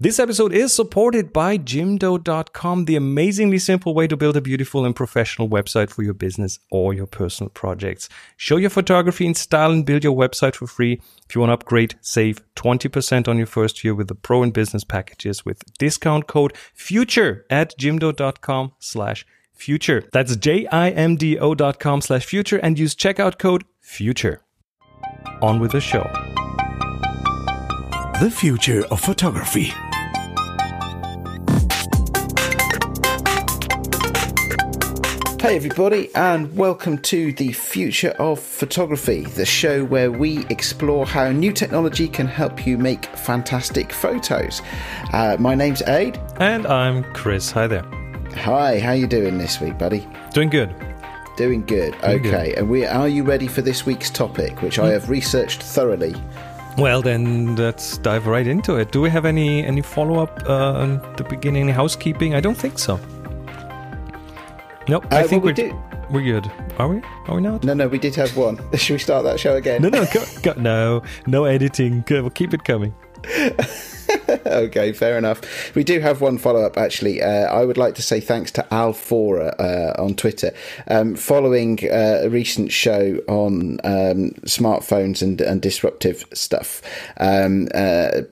This episode is supported by Jimdo.com, the amazingly simple way to build a beautiful and professional website for your business or your personal projects. Show your photography in style and build your website for free. If you want to upgrade, save 20% on your first year with the pro and business packages with discount code FUTURE at jimdo.com slash future. That's J-I-M-D-O dot com slash future and use checkout code FUTURE. On with the show. The future of photography. Hey, everybody, and welcome to the Future of Photography, the show where we explore how new technology can help you make fantastic photos. Uh, my name's Ade. And I'm Chris. Hi there. Hi, how you doing this week, buddy? Doing good. Doing good. Doing okay, good. and we are you ready for this week's topic, which I have researched thoroughly? Well, then let's dive right into it. Do we have any any follow up uh, on the beginning, any housekeeping? I don't think so. Nope. I Uh, think well, we're we do. we're good. Are we? Are we not? No, no, we did have one. Should we start that show again? No, no, go, go, no, no editing. We'll keep it coming. okay, fair enough. We do have one follow up actually. Uh, I would like to say thanks to Al Fora uh, on Twitter. Um, following uh, a recent show on um, smartphones and, and disruptive stuff, um, uh,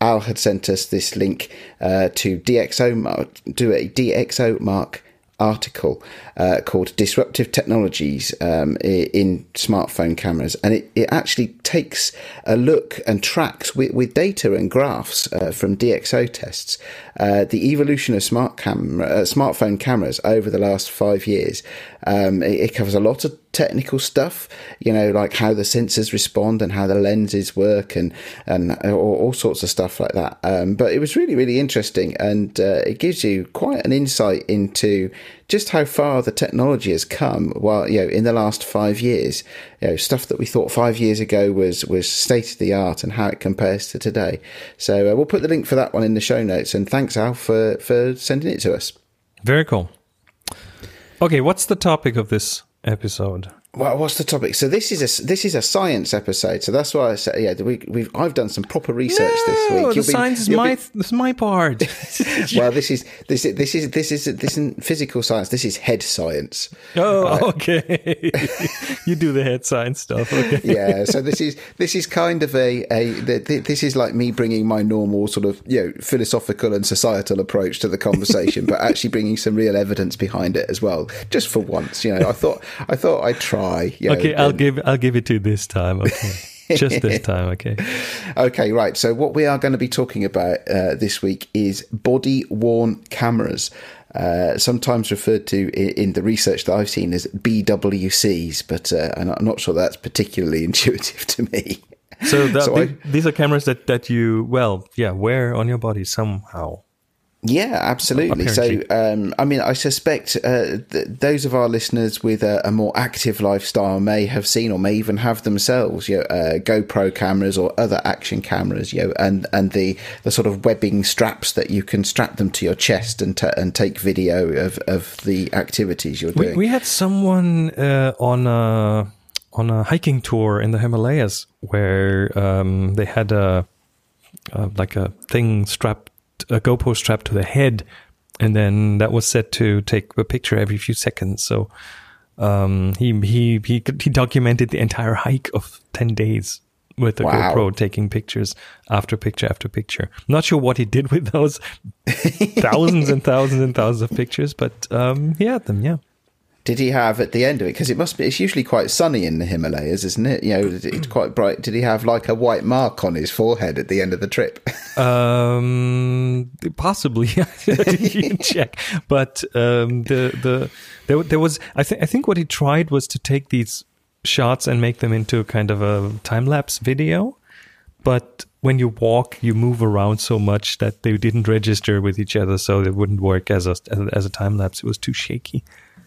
Al had sent us this link uh, to DxO Mark, do a DxO Mark article uh, called Disruptive Technologies um, in Smartphone Cameras. And it, it actually takes a look and tracks with, with data and graphs uh, from DxO tests uh, the evolution of smart camera, uh, smartphone cameras over the last five years. Um, it, it covers a lot of technical stuff, you know, like how the sensors respond and how the lenses work and, and all, all sorts of stuff like that. Um, but it was really, really interesting and uh, it gives you quite an insight into just how far the technology has come while you know in the last five years you know stuff that we thought five years ago was was state of the art and how it compares to today so uh, we'll put the link for that one in the show notes and thanks al for for sending it to us Very cool. Okay, what's the topic of this episode? Well, what's the topic? So this is a this is a science episode. So that's why I said, yeah, we, we've I've done some proper research this week. the You'll be- science is my be- this is my part. well, this is this is this is this is this isn't physical science. This is head science. oh, uh, okay. you do the head science stuff. Okay. yeah so this is this is kind of a a th- th- this is like me bringing my normal sort of you know philosophical and societal approach to the conversation but actually bringing some real evidence behind it as well just for once you know i thought i thought i'd try you know, Okay, I'll give I'll give it to you this time. Okay, just this time. Okay. okay right so what we are going to be talking about uh, this week is body worn cameras uh, sometimes referred to in, in the research that I've seen as BWCs, but uh, I'm not sure that's particularly intuitive to me. So, that, So the- I- these are cameras that that you well, yeah, wear on your body somehow. Yeah, absolutely. So, um, I mean, I suspect uh, th- those of our listeners with a, a more active lifestyle may have seen or may even have themselves, you know, uh, GoPro cameras or other action cameras, you know, and, and the, the sort of webbing straps that you can strap them to your chest and ta and take video of, of the activities you're We, doing. we had someone uh, on a on a hiking tour in the Himalayas where um, they had a, a like a thing strapped a GoPro strapped to the head, and then that was set to take a picture every few seconds. So um, he he he he documented the entire hike of ten days with the Wow. GoPro taking pictures after picture after picture. Not sure what he did with those thousands and thousands and thousands of pictures, but um, he had them. Yeah. Did he have at the end of it? Because it must be. It's usually quite sunny in the Himalayas, isn't it? You know, it's quite bright. Did he have like a white mark on his forehead at the end of the trip? Um, possibly, check. But um, the the there, there was I think I think what he tried was to take these shots and make them into kind of a time lapse video. But when you walk, you move around so much that they didn't register with each other, so they wouldn't work as a as a time lapse. It was too shaky.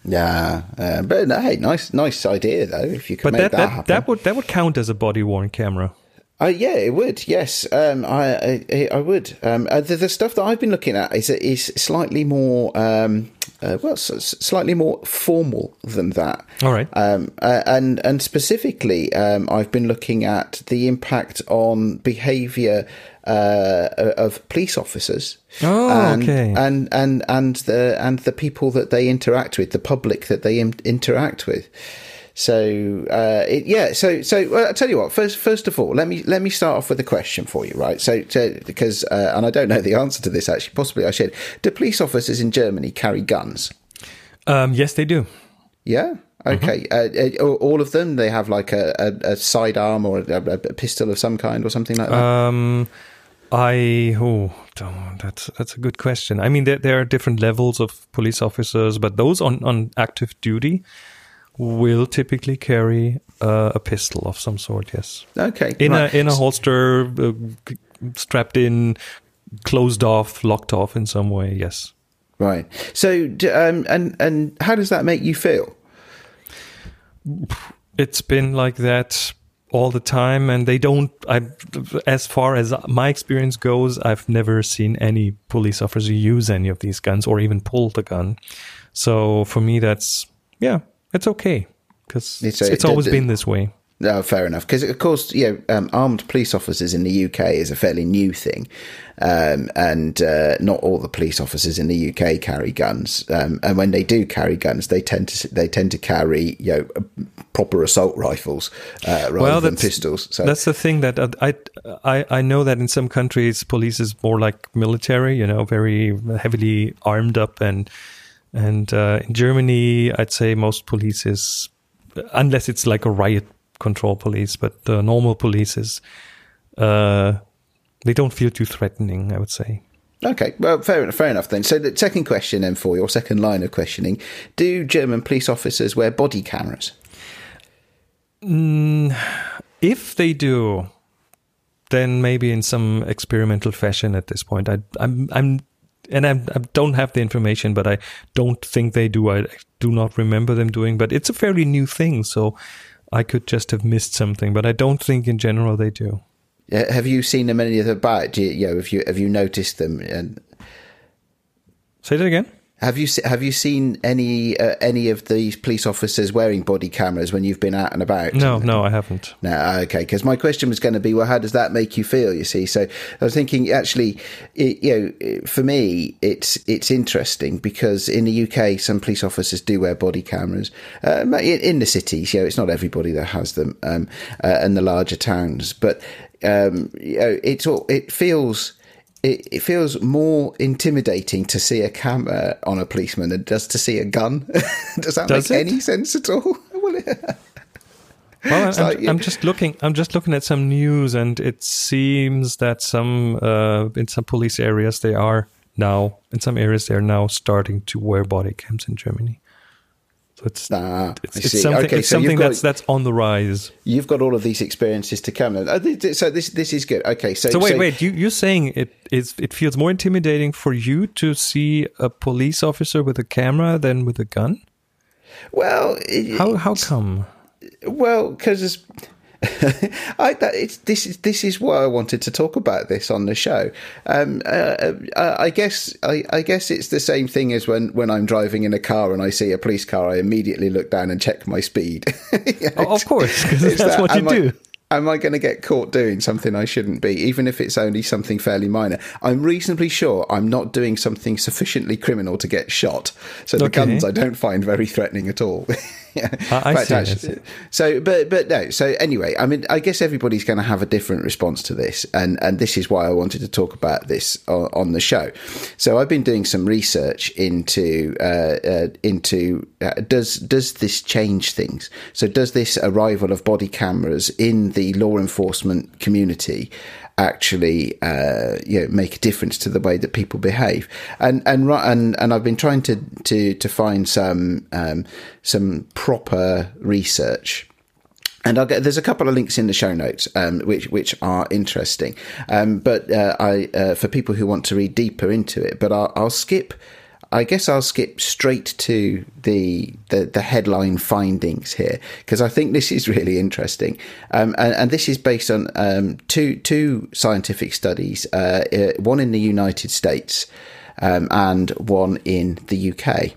Yeah, uh, but no, hey, nice, nice idea though. If you could But make that that, that, happen. that would that would count as a body worn camera. Uh, yeah, it would. Yes, um, I, I I would. Um, uh, the, the stuff that I've been looking at is is slightly more um, uh, well, s- s- slightly more formal than that. All right. Um, uh, and and specifically, um, I've been looking at the impact on behaviour uh, of police officers. Oh, and, okay. And and and the and the people that they interact with, the public that they in- interact with. So uh, it, yeah, so so well, I'll tell you what. First, first of all, let me let me start off with a question for you, right? So, so because uh, and I don't know the answer to this actually. Possibly I should. Do police officers in Germany carry guns? Um, yes, they do. Yeah. Okay. Uh, uh, all of them. They have like a, a, a sidearm or a, a pistol of some kind or something like that. Um, I oh, don't- that's that's a good question. I mean, there there are different levels of police officers, but those on on active duty will typically carry uh, a pistol of some sort. Yes, okay. in right. a in a holster, uh, strapped in, closed off, locked off in some way. Yes. right. So um, and and how does that make you feel? it's been like that all the time and they don't i as far as my experience goes i've never seen any police officer use any of these guns or even pull the gun so for me that's yeah it's okay because It's it's, a- always d- d- been this way No, fair enough. Because of course, you know, um, armed police officers in the UK is a fairly new thing, um, and uh, not all the police officers in the UK carry guns. Um, and when they do carry guns, they tend to they tend to carry you know proper assault rifles uh, rather than pistols. So That's the thing that uh, I, I I know that in some countries police is more like military, you know, very heavily armed up, and and uh, in Germany, I'd say most police is, unless it's like a riot control police, but the normal police is, uh, they don't feel too threatening. I would say. Okay, well, fair enough. Fair enough then. So the second question then for your second line of questioning: Do German police officers wear body cameras? If they do, then maybe in some experimental fashion at this point. I, I'm, I'm, and I'm, I don't have the information, but I don't think they do. I do not remember them doing, but it's a fairly new thing, so I could just have missed something. But I don't think in general they do. Have you seen them any of about? Do you, you know, have you have you noticed them? And Say that again. Have you have you seen any uh, any of these police officers wearing body cameras when you've been out and about? No, no, I haven't. No, okay. Because my question was going to be, well, how does that make you feel? You see, so I was thinking, actually, it, you know, for me, it's it's interesting because in the UK, some police officers do wear body cameras uh, in, in the cities. You know, it's not everybody that has them, um, uh, and the larger towns, but um, you know, it's all it feels. It, it feels more intimidating to see a camera on a policeman than it does to see a gun. does that Does make it? any sense at all? Well, Well, I'm, like- I'm just looking. I'm just looking at some news, and it seems that some uh, in some police areas they are now in some areas they are now starting to wear body cams in Germany. So it's Ah, it's, it's something, Okay, it's so something got- that's that's on the rise. You've got all of these experiences to come. Uh, So this this is good. Okay, so So wait, wait. You you're saying it is it feels more intimidating for you to see a police officer with a camera than with a gun? Well, it- How how come? well, because I that it's this is this is why I wanted to talk about this on the show. Um, uh, uh, I guess I, I guess it's the same thing as when when I'm driving in a car and I see a police car, I immediately look down and check my speed. You know, Oh, of course, 'cause it's that's what you I- do. Am I going to get caught doing something I shouldn't be, even if it's only something fairly minor? I'm reasonably sure I'm not doing something sufficiently criminal to get shot. So the Okay. guns I don't find very threatening at all. yeah. I- see, I see. so, but but no. So anyway, I mean, I guess everybody's going to have a different response to this, and and this is why I wanted to talk about this on, on the show. So I've been doing some research into uh, uh, into uh, does does this change things? So does this arrival of body cameras in the law enforcement community? Actually uh, you know, make a difference to the way that people behave. And and and and I've been trying to to to find some um, some proper research. And I'll get, there's a couple of links in the show notes, um, which which are interesting. Um, but uh, I uh, for people who want to read deeper into it, but I'll, I'll skip. I guess I'll skip straight to the the, the headline findings here because I think this is really interesting, um, and, and this is based on um, two two scientific studies, uh, one in the United States um, and one in the UK.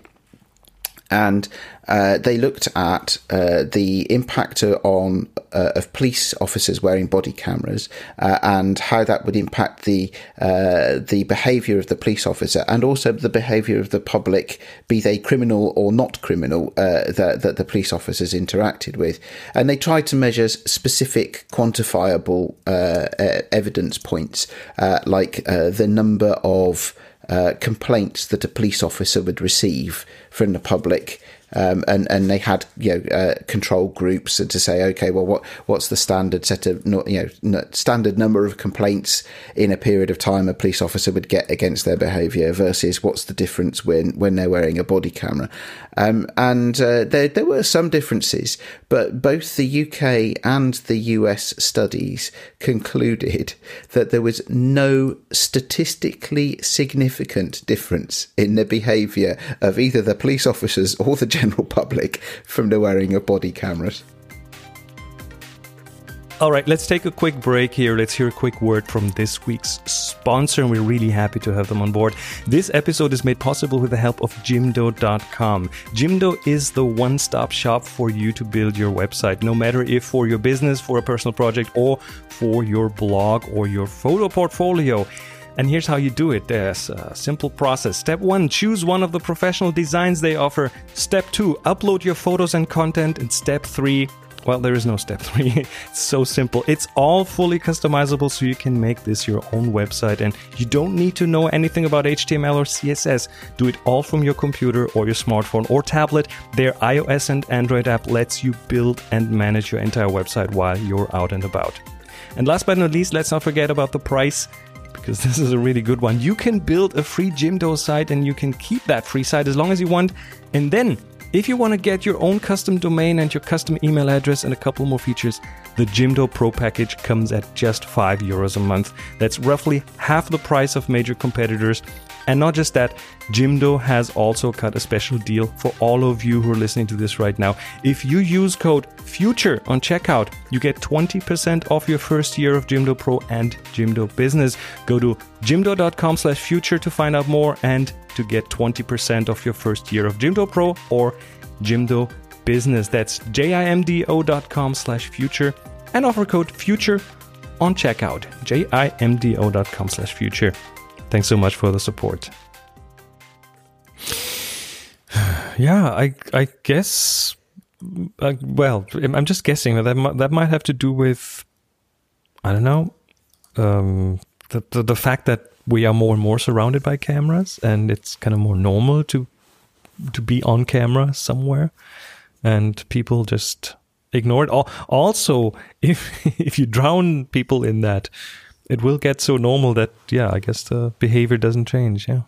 and uh, they looked at uh, the impact on uh, of police officers wearing body cameras uh, and how that would impact the uh, the behaviour of the police officer and also the behaviour of the public, be they criminal or not criminal, uh, that, that the police officers interacted with. And they tried to measure specific quantifiable evidence points, like the number of complaints that a police officer would receive from the public um, and and they had you know uh, control groups to say okay well what what's the standard set of you know standard number of complaints in a period of time a police officer would get against their behaviour versus what's the difference when when they're wearing a body camera? Um, and uh, there there were some differences but both the UK and the US studies concluded that there was no statistically significant difference in the behaviour of either the police officers or the general public from the wearing of body cameras. All right, let's take a quick break here. Let's hear a quick word from this week's sponsor, and we're really happy to have them on board. This episode is made possible with the help of Jimdo.com. Jimdo is the one stop shop for you to build your website, no matter if for your business, for a personal project, or for your blog or your photo portfolio. And here's how you do it. There's a simple process. Step one, choose one of the professional designs they offer. Step two, upload your photos and content. And step three, well, there is no step three. it's so simple. It's all fully customizable so you can make this your own website and you don't need to know anything about HTML or CSS. Do it all from your computer or your smartphone or tablet. Their iOS and Android app lets you build and manage your entire website while you're out and about. And last but not least, let's not forget about the price because this is a really good one. You can build a free Jimdo site and you can keep that free site as long as you want. And then, if you want to get your own custom domain and your custom email address and a couple more features, the Jimdo Pro package comes at just 5 euros a month. That's roughly half the price of major competitors and not just that, Jimdo has also cut a special deal for all of you who are listening to this right now. If you use code FUTURE on checkout, you get 20% off your first year of Jimdo Pro and Jimdo Business. Go to jimdo.com slash future to find out more and to get 20% off your first year of Jimdo Pro or Jimdo Business. That's jimdo.com slash future and offer code FUTURE on checkout. jimdo.com slash future. Thanks so much for the support. yeah, I I guess. Uh, well, I'm just guessing that that might, that might have to do with I don't know um, the, the the fact that we are more and more surrounded by cameras, and it's kind of more normal to to be on camera somewhere, and people just ignore it. Also, if if you drown people in that, it will get so normal that yeah, I guess the behavior doesn't change. Yeah.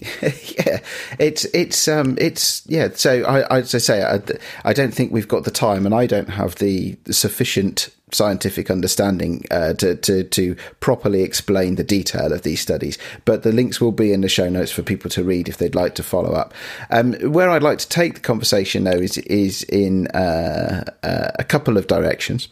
yeah, it's it's um it's yeah. So I as I say, I, I don't think we've got the time, and I don't have the sufficient scientific understanding uh, to, to to properly explain the detail of these studies. But the links will be in the show notes for people to read if they'd like to follow up. Um, where I'd like to take the conversation though is is in uh, uh, a couple of directions.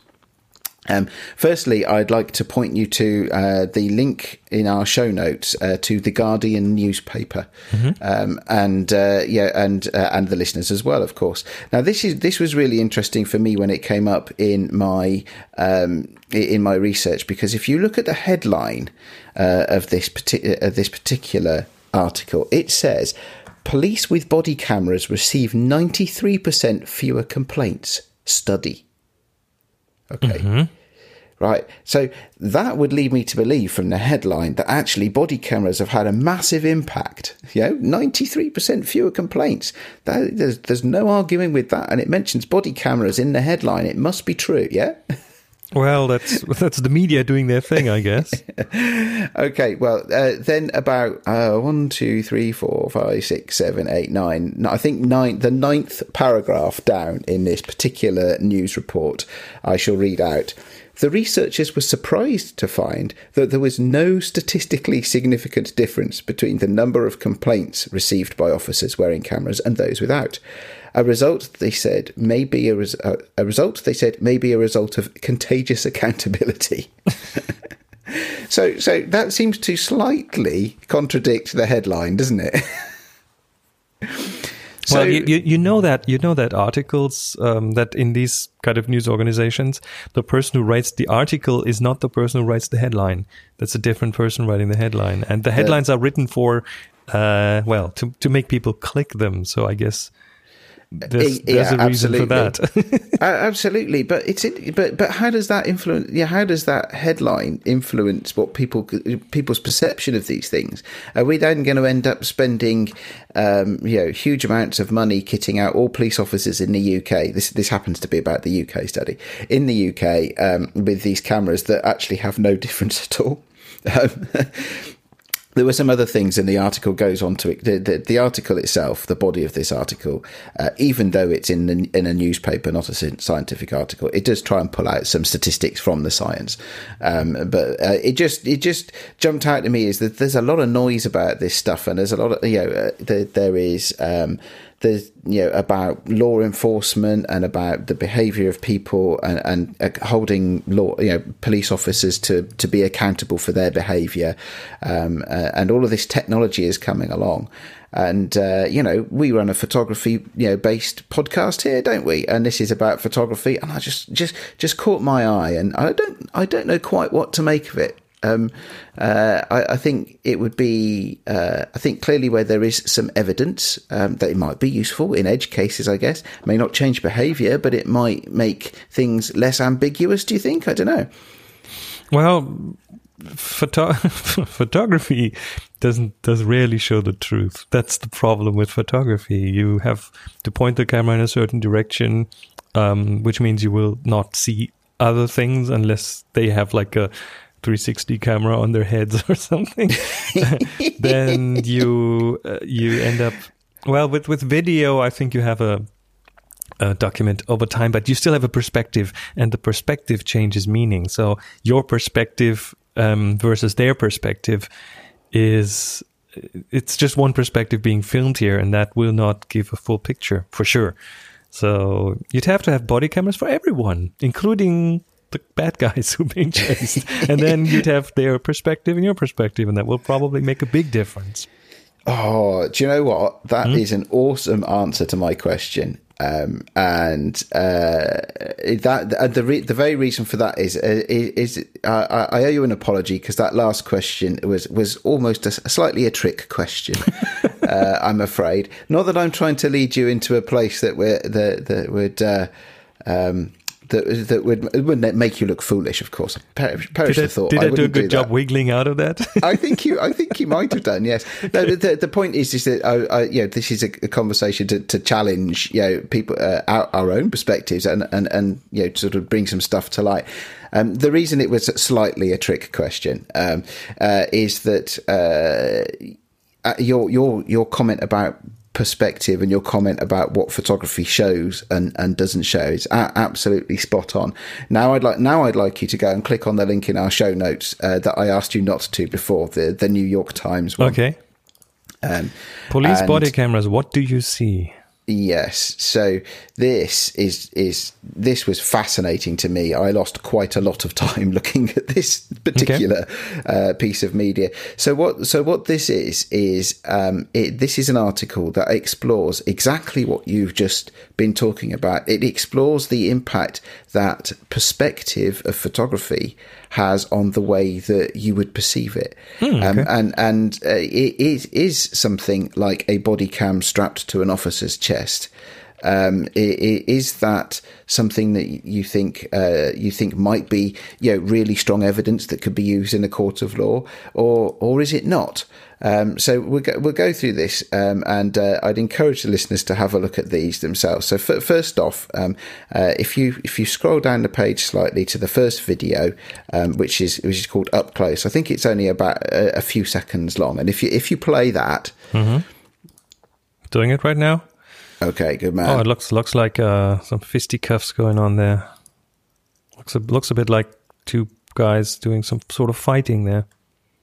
Um, firstly, I'd like to point you to uh, the link in our show notes uh, to the Guardian newspaper, mm-hmm. um, and uh, yeah, and uh, and the listeners as well, of course. Now, this is this was really interesting for me when it came up in my um, in my research because if you look at the headline uh, of this partic- of this particular article, it says police with body cameras receive ninety three percent fewer complaints. Study. Okay. Mm-hmm. Right. So that would lead me to believe from the headline that actually body cameras have had a massive impact. You know, 93% fewer complaints. That, there's, there's no arguing with that. And it mentions body cameras in the headline. It must be true. Yeah. Well, that's that's the media doing their thing, I guess. okay, well, uh, then about uh, one, two, three, four, five, six, seven, eight, nine. I think nine. The ninth paragraph down in this particular news report, I shall read out. The researchers were surprised to find that there was no statistically significant difference between the number of complaints received by officers wearing cameras and those without. A result, they said, may be a, res- a result, they said, may be a result of contagious accountability. so, so that seems to slightly contradict the headline, doesn't it? So, well, you, you, you know that you know that articles um, that in these kind of news organizations, the person who writes the article is not the person who writes the headline. That's a different person writing the headline, and the headlines are written for, uh, well, to to make people click them. So I guess there's, there's yeah, a reason for absolutely. that. Uh, absolutely, but it's but but how does that influence? Yeah, how does that headline influence what people people's perception of these things? Are we then going to end up spending, um, you know, huge amounts of money kitting out all police officers in the UK? This this happens to be about the UK study in the UK um, with these cameras that actually have no difference at all. Um, there were some other things, and the article goes on to. The, the, the article itself, the body of this article, uh, even though it's in the, in a newspaper, not a scientific article, it does try and pull out some statistics from the science. Um, but uh, it just it just jumped out to me is that there's a lot of noise about this stuff, and there's a lot of you know uh, there, there is. Um, there's you know about law enforcement and about the behaviour of people and, and uh, holding law you know police officers to to be accountable for their behaviour um, uh, and all of this technology is coming along. And uh, you know we run a photography you know based podcast here don't we? And this is about photography. And I just just just caught my eye. And I don't I don't know quite what to make of it um, uh, I, I, think it would be, uh, I think clearly where there is some evidence um, that it might be useful in edge cases, I guess, may not change behaviour, but it might make things less ambiguous. Do you think? I don't know. Well, photo- photography doesn't does rarely show the truth. That's the problem with photography. You have to point the camera in a certain direction, um, which means you will not see other things unless they have like a 360 camera on their heads or something, then you uh, you end up well with with video. I think you have a, a document over time, but you still have a perspective, and the perspective changes meaning. So your perspective um, versus their perspective is it's just one perspective being filmed here, and that will not give a full picture for sure. So you'd have to have body cameras for everyone, including the bad guys who are being chased. and then you'd have their perspective and your perspective, and that will probably make a big difference. Oh, do you know what? That mm-hmm. is an awesome answer to my question. Um, and uh, that uh, the re- the very reason for that is uh, is, is uh, I owe you an apology because that last question was was almost a, slightly a trick question. Uh, I'm afraid. Not that I'm trying to lead you into a place that we that that would. Uh, um, that that would wouldn't make you look foolish. Of course, perish, perish did the thought. Did I, I do a good do job wiggling out of that? I think you. I think you might have done. Yes. No. The, the point is, is that I, I, you know, this is a, a conversation to, to, challenge, you know, people uh, our, our, own perspectives and and and you know, sort of bring some stuff to light. Um, the reason it was slightly a trick question um, uh, is that. Uh, uh your your your comment about perspective and your comment about what photography shows and, and doesn't show is a- absolutely spot on. Now I'd like now I'd like you to go and click on the link in our show notes uh, that I asked you not to before the the New York Times one. Okay. Um, Police body cameras. What do you see? Yes. So this is is this was fascinating to me. I lost quite a lot of time looking at this particular okay. uh, piece of media. So what so what this is is um, it, this is an article that explores exactly what you've just been talking about. It explores the impact that perspective of photography has on the way that you would perceive it. Mm, okay. um, and and uh, it is, is something like a body cam strapped to an officer's chest. Um, is that something that you think uh, you think might be you know really strong evidence that could be used in a court of law, or or is it not? Um, so we'll go, we'll go through this, um, and uh, I'd encourage the listeners to have a look at these themselves. So f- first off, um, uh, if you if you scroll down the page slightly to the first video, um, which is which is called Up Close, I think it's only about a, a few seconds long, and if you if you play that, mm-hmm. doing it right now. Okay, good man. Oh, it looks looks like uh, some fisticuffs going on there. Looks a, looks a bit like two guys doing some sort of fighting there.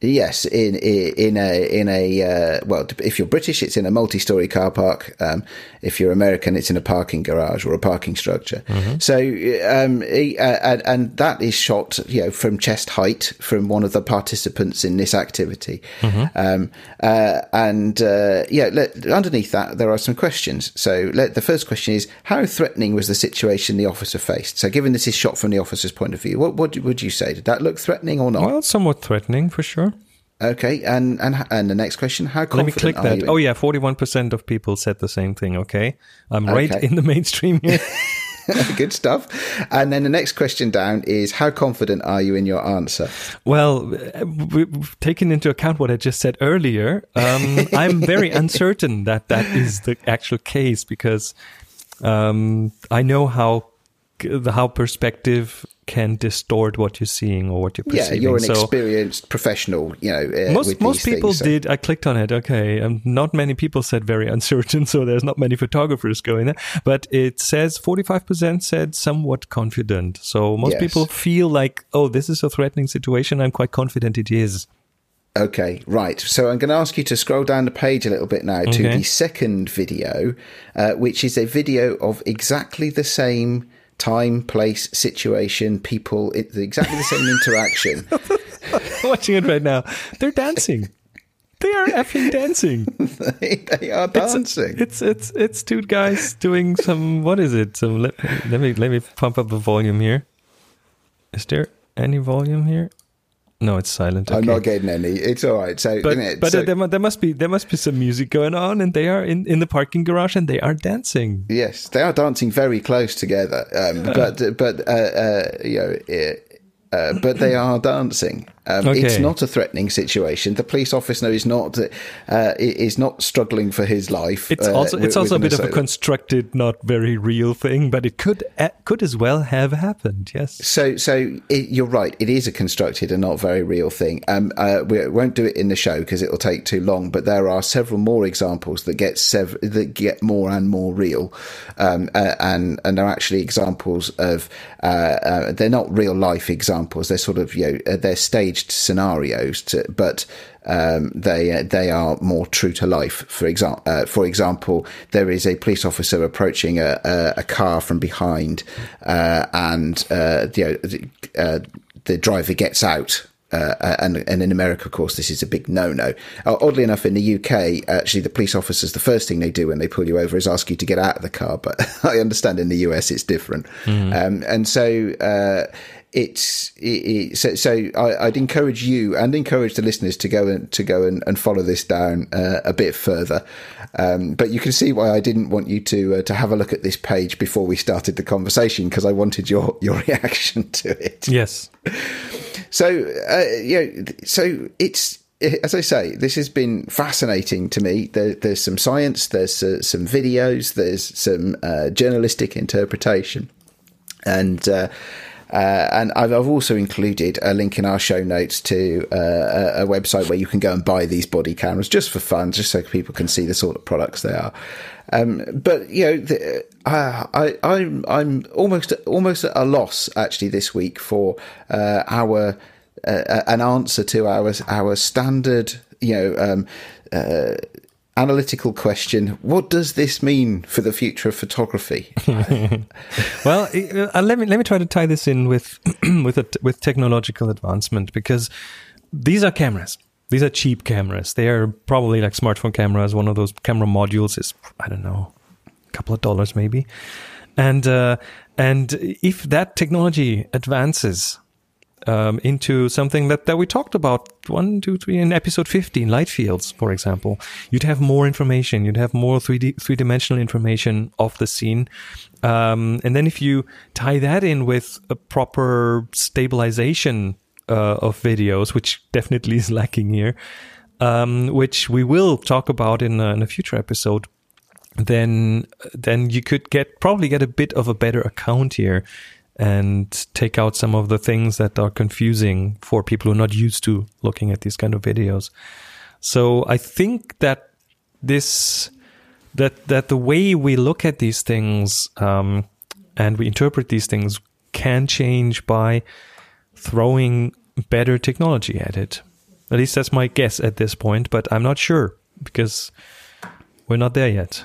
Yes, in in a in a uh, well, if you're British, it's in a multi-story car park. Um, if you're American, it's in a parking garage or a parking structure. Mm-hmm. So, um, and, and, that is shot, you know, from chest height from one of the participants in this activity. Mm-hmm. Um, uh, and uh, yeah, let, underneath that there are some questions. So, let, the first question is: How threatening was the situation the officer faced? So, given this is shot from the officer's point of view, what, what would you say? Did that look threatening or not? Well, somewhat threatening for sure. Okay, and and and the next question: How confident Let me click that. Oh yeah, forty-one percent of people said the same thing. Okay, I'm okay. right in the mainstream here. Good stuff. And then the next question down is: How confident are you in your answer? Well, taking into account what I just said earlier, um, I'm very uncertain that that is the actual case because um, I know how how perspective can distort what you're seeing or what you're perceiving. Yeah, you're an so, experienced professional. You know, uh, most most people things, so. did. I clicked on it. Okay, and not many people said very uncertain, so there's not many photographers going there. But it says 45% said somewhat confident. So most yes. people feel like, oh, this is a threatening situation. I'm quite confident it is. Okay, right. So I'm going to ask you to scroll down the page a little bit now okay. to the second video, uh, which is a video of exactly the same time, place, situation, people, it's exactly the same interaction. watching it right now. They're dancing. They are effing dancing. they, they, are dancing. It's, it's it's it's two guys doing some. What is it? Some let, let me let me pump up the volume here. Is there any volume here? No, it's silent. Okay. I'm not getting any. It's all right. So, but, it, but so, there, there, must be there must be some music going on, and they are in, in the parking garage, and they are dancing. Yes, they are dancing very close together. Um, but but uh, uh, you know, it, uh, but they are dancing. Um, okay. It's not a threatening situation. The police officer is not uh, is not struggling for his life. It's uh, also it's also a bit of a constructed, not very real thing, but it could uh, could as well have happened. Yes. So so it, you're right. It is a constructed and not very real thing. Um, uh, we won't do it in the show because it will take too long. But there are several more examples that get sev- that get more and more real, um, uh, and and they're actually examples of they're not real life examples. They're sort of you know they're staged staged scenarios, to, but um, they uh, they are more true to life. For example, uh, for example, there is a police officer approaching a, a, a car from behind, uh, and uh, the, uh, the driver gets out uh, and, and in America, of course, this is a big no-no. Uh, oddly enough, in the UK, actually, the police officers, the first thing they do when they pull you over is ask you to get out of the car. But I understand in the US it's different, mm. um, and so uh, it's it, it, so, so I, would encourage you and encourage the listeners to go and to go and, and follow this down uh, a bit further. Um, but you can see why I didn't want you to uh, to have a look at this page before we started the conversation because I wanted your your reaction to it. Yes. So uh, yeah, so it's as I say, this has been fascinating to me. There, there's some science, there's uh, some videos, there's some uh, journalistic interpretation, and uh, uh, and I've, I've, also included a link in our show notes to uh, a, a, website where you can go and buy these body cameras just for fun, just so people can see the sort of products they are. Um, but you know, the, uh, I, I'm I'm almost almost at a loss actually this week for uh, our uh, an answer to our our standard you know um, uh, analytical question what does this mean for the future of photography? Well uh, let me let me try to tie this in with with a, with technological advancement because these are cameras. These are cheap cameras. They are probably like smartphone cameras. One of those camera modules is i don't know a couple of dollars maybe. And uh, and if that technology advances um, into something that, that we talked about one, two, three in episode 15, light fields, for example. You'd have more information. You'd have more 3D, three dimensional information of the scene. Um, and then if you tie that in with a proper stabilization uh, of videos, which definitely is lacking here, um, which we will talk about in a, in a future episode, then then you could get probably get a bit of a better account here and take out some of the things that are confusing for people who are not used to looking at these kind of videos. So I think that this that that the way we look at these things um, and we interpret these things can change by throwing better technology at it. At least that's my guess at this point, but I'm not sure because we're not there yet.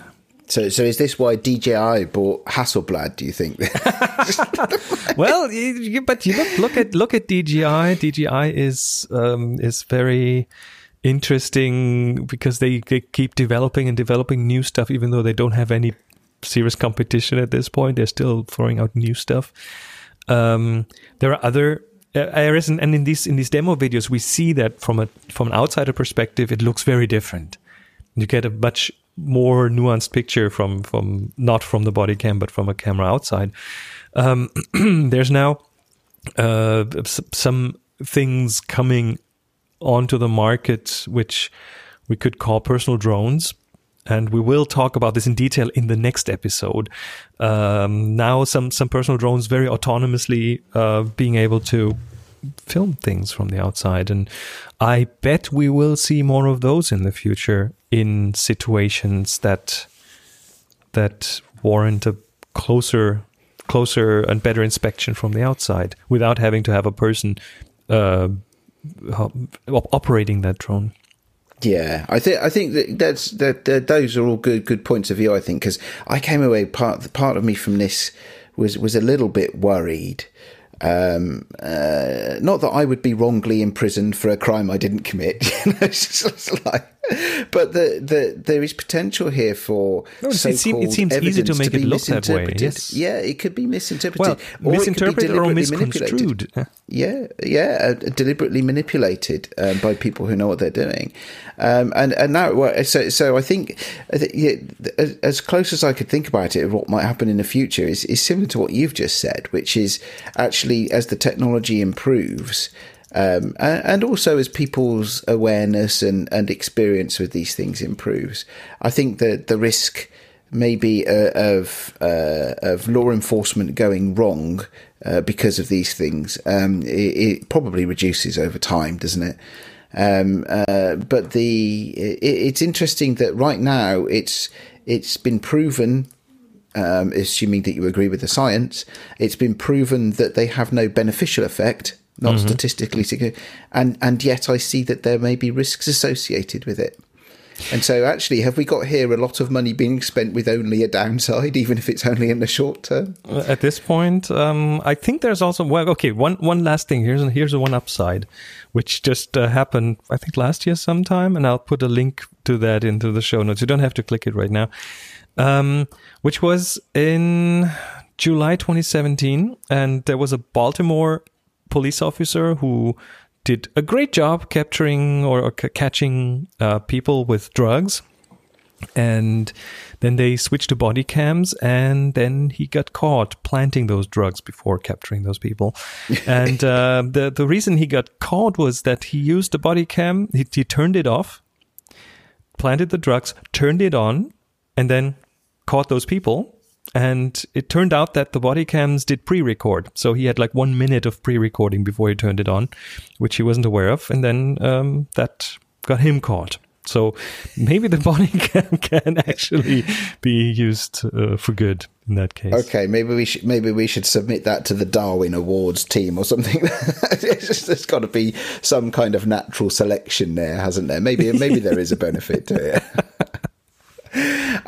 So, so is this why DJI bought Hasselblad? Do you think? well, you, but you look, look at look at DJI. DJI is um, is very interesting because they, they keep developing and developing new stuff, even though they don't have any serious competition at this point. They're still throwing out new stuff. Um, there are other uh, areas, and, and in these in these demo videos, we see that from a from an outsider perspective, it looks very different. You get a much more nuanced picture from from not from the body cam, but from a camera outside. Um, there's now uh, some things coming onto the market, which we could call personal drones. And we will talk about this in detail in the next episode. Um, now, some some personal drones very autonomously uh, being able to film things from the outside, and I bet we will see more of those in the future in situations that that warrant a closer closer and better inspection from the outside without having to have a person uh, operating that drone. Yeah, I think I think that that's that, that those are all good good points of view. I think because I came away part part of me from this was was a little bit worried um, uh, not that I would be wrongly imprisoned for a crime I didn't commit, you know, like, but the, the, there is potential here for no, it, seems, it seems easy to make to it look that way. Yes. Yeah, it could be misinterpreted. Well, or misinterpreted or misconstrued. Yeah, yeah, uh, deliberately manipulated um, by people who know what they're doing, um, and and now well, so so I think yeah, as close as I could think about it, what might happen in the future is is similar to what you've just said, which is actually as the technology improves. Um, and also as people's awareness and, and experience with these things improves, I think that the risk maybe uh, of uh, of law enforcement going wrong uh, because of these things um, it, it, probably reduces over time, doesn't it? Um, uh, but the it, it's interesting that right now it's it's been proven. Um, assuming that you agree with the science, it's been proven that they have no beneficial effect not mm-hmm. statistically significant, and and yet I see that there may be risks associated with it. And so, actually, have we got here a lot of money being spent with only a downside, even if it's only in the short term? At this point, um, I think there's also well, okay. One one last thing. Here's here's one upside, which just uh, happened, I think, last year sometime, and I'll put a link to that into the show notes. You don't have to click it right now. Um, which was in July 2017, and there was a Baltimore police officer who did a great job capturing or, or c- catching uh, people with drugs. And then they switched to body cams, and then he got caught planting those drugs before capturing those people. and uh, the the reason he got caught was that he used the body cam. He, he turned it off, planted the drugs, turned it on, and then caught those people and it turned out that the body cams did pre-record. So he had like one minute of pre-recording before he turned it on, which he wasn't aware of. And then um, that got him caught. So maybe the body cam can actually be used uh, for good in that case. Okay, maybe we should maybe we should submit that to the Darwin Awards team or something. There's got to be some kind of natural selection there, hasn't there? Maybe maybe there is a benefit to it.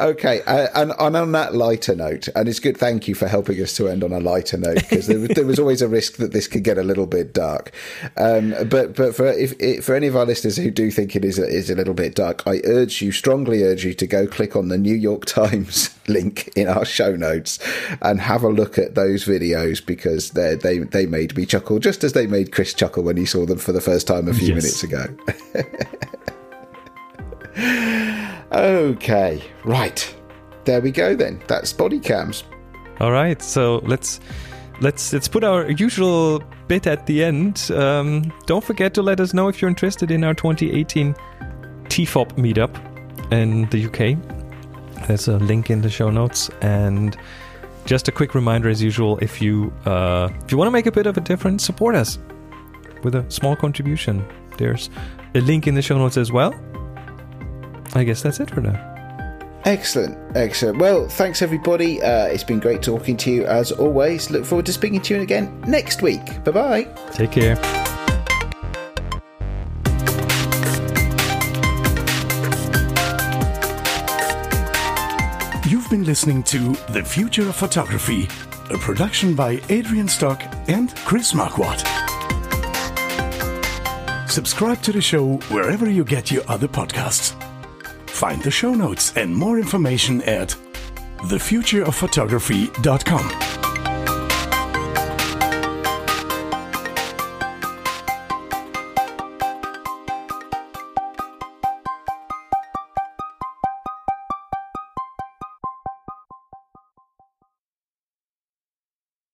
okay, uh, and, and, on that lighter note, and it's good. Thank you for helping us to end on a lighter note because there, there, was always a risk that this could get a little bit dark. Um, but but for if, for any of our listeners who do think it is a, is a little bit dark, I urge you, strongly urge you, to go click on the New York Times link in our show notes and have a look at those videos because they they they made me chuckle just as they made Chris chuckle when he saw them for the first time a few yes. minutes ago. Okay, right. There we go then. That's body cams. All right, so let's let's let's put our usual bit at the end. Um, don't forget to let us know if you're interested in our 2018 TFOP meetup in the UK. There's a link in the show notes, and just a quick reminder, as usual, if you uh, if you want to make a bit of a difference, support us with a small contribution. There's a link in the show notes as well. I guess that's it for now. Excellent, excellent. Well, thanks everybody. Uh, it's been great talking to you as always. Look forward to speaking to you again next week. Bye bye. Take care. You've been listening to The Future of Photography, a production by Adrian Stock and Chris Marquardt. Subscribe to the show wherever you get your other podcasts. Find the show notes and more information at thefutureofphotography.com.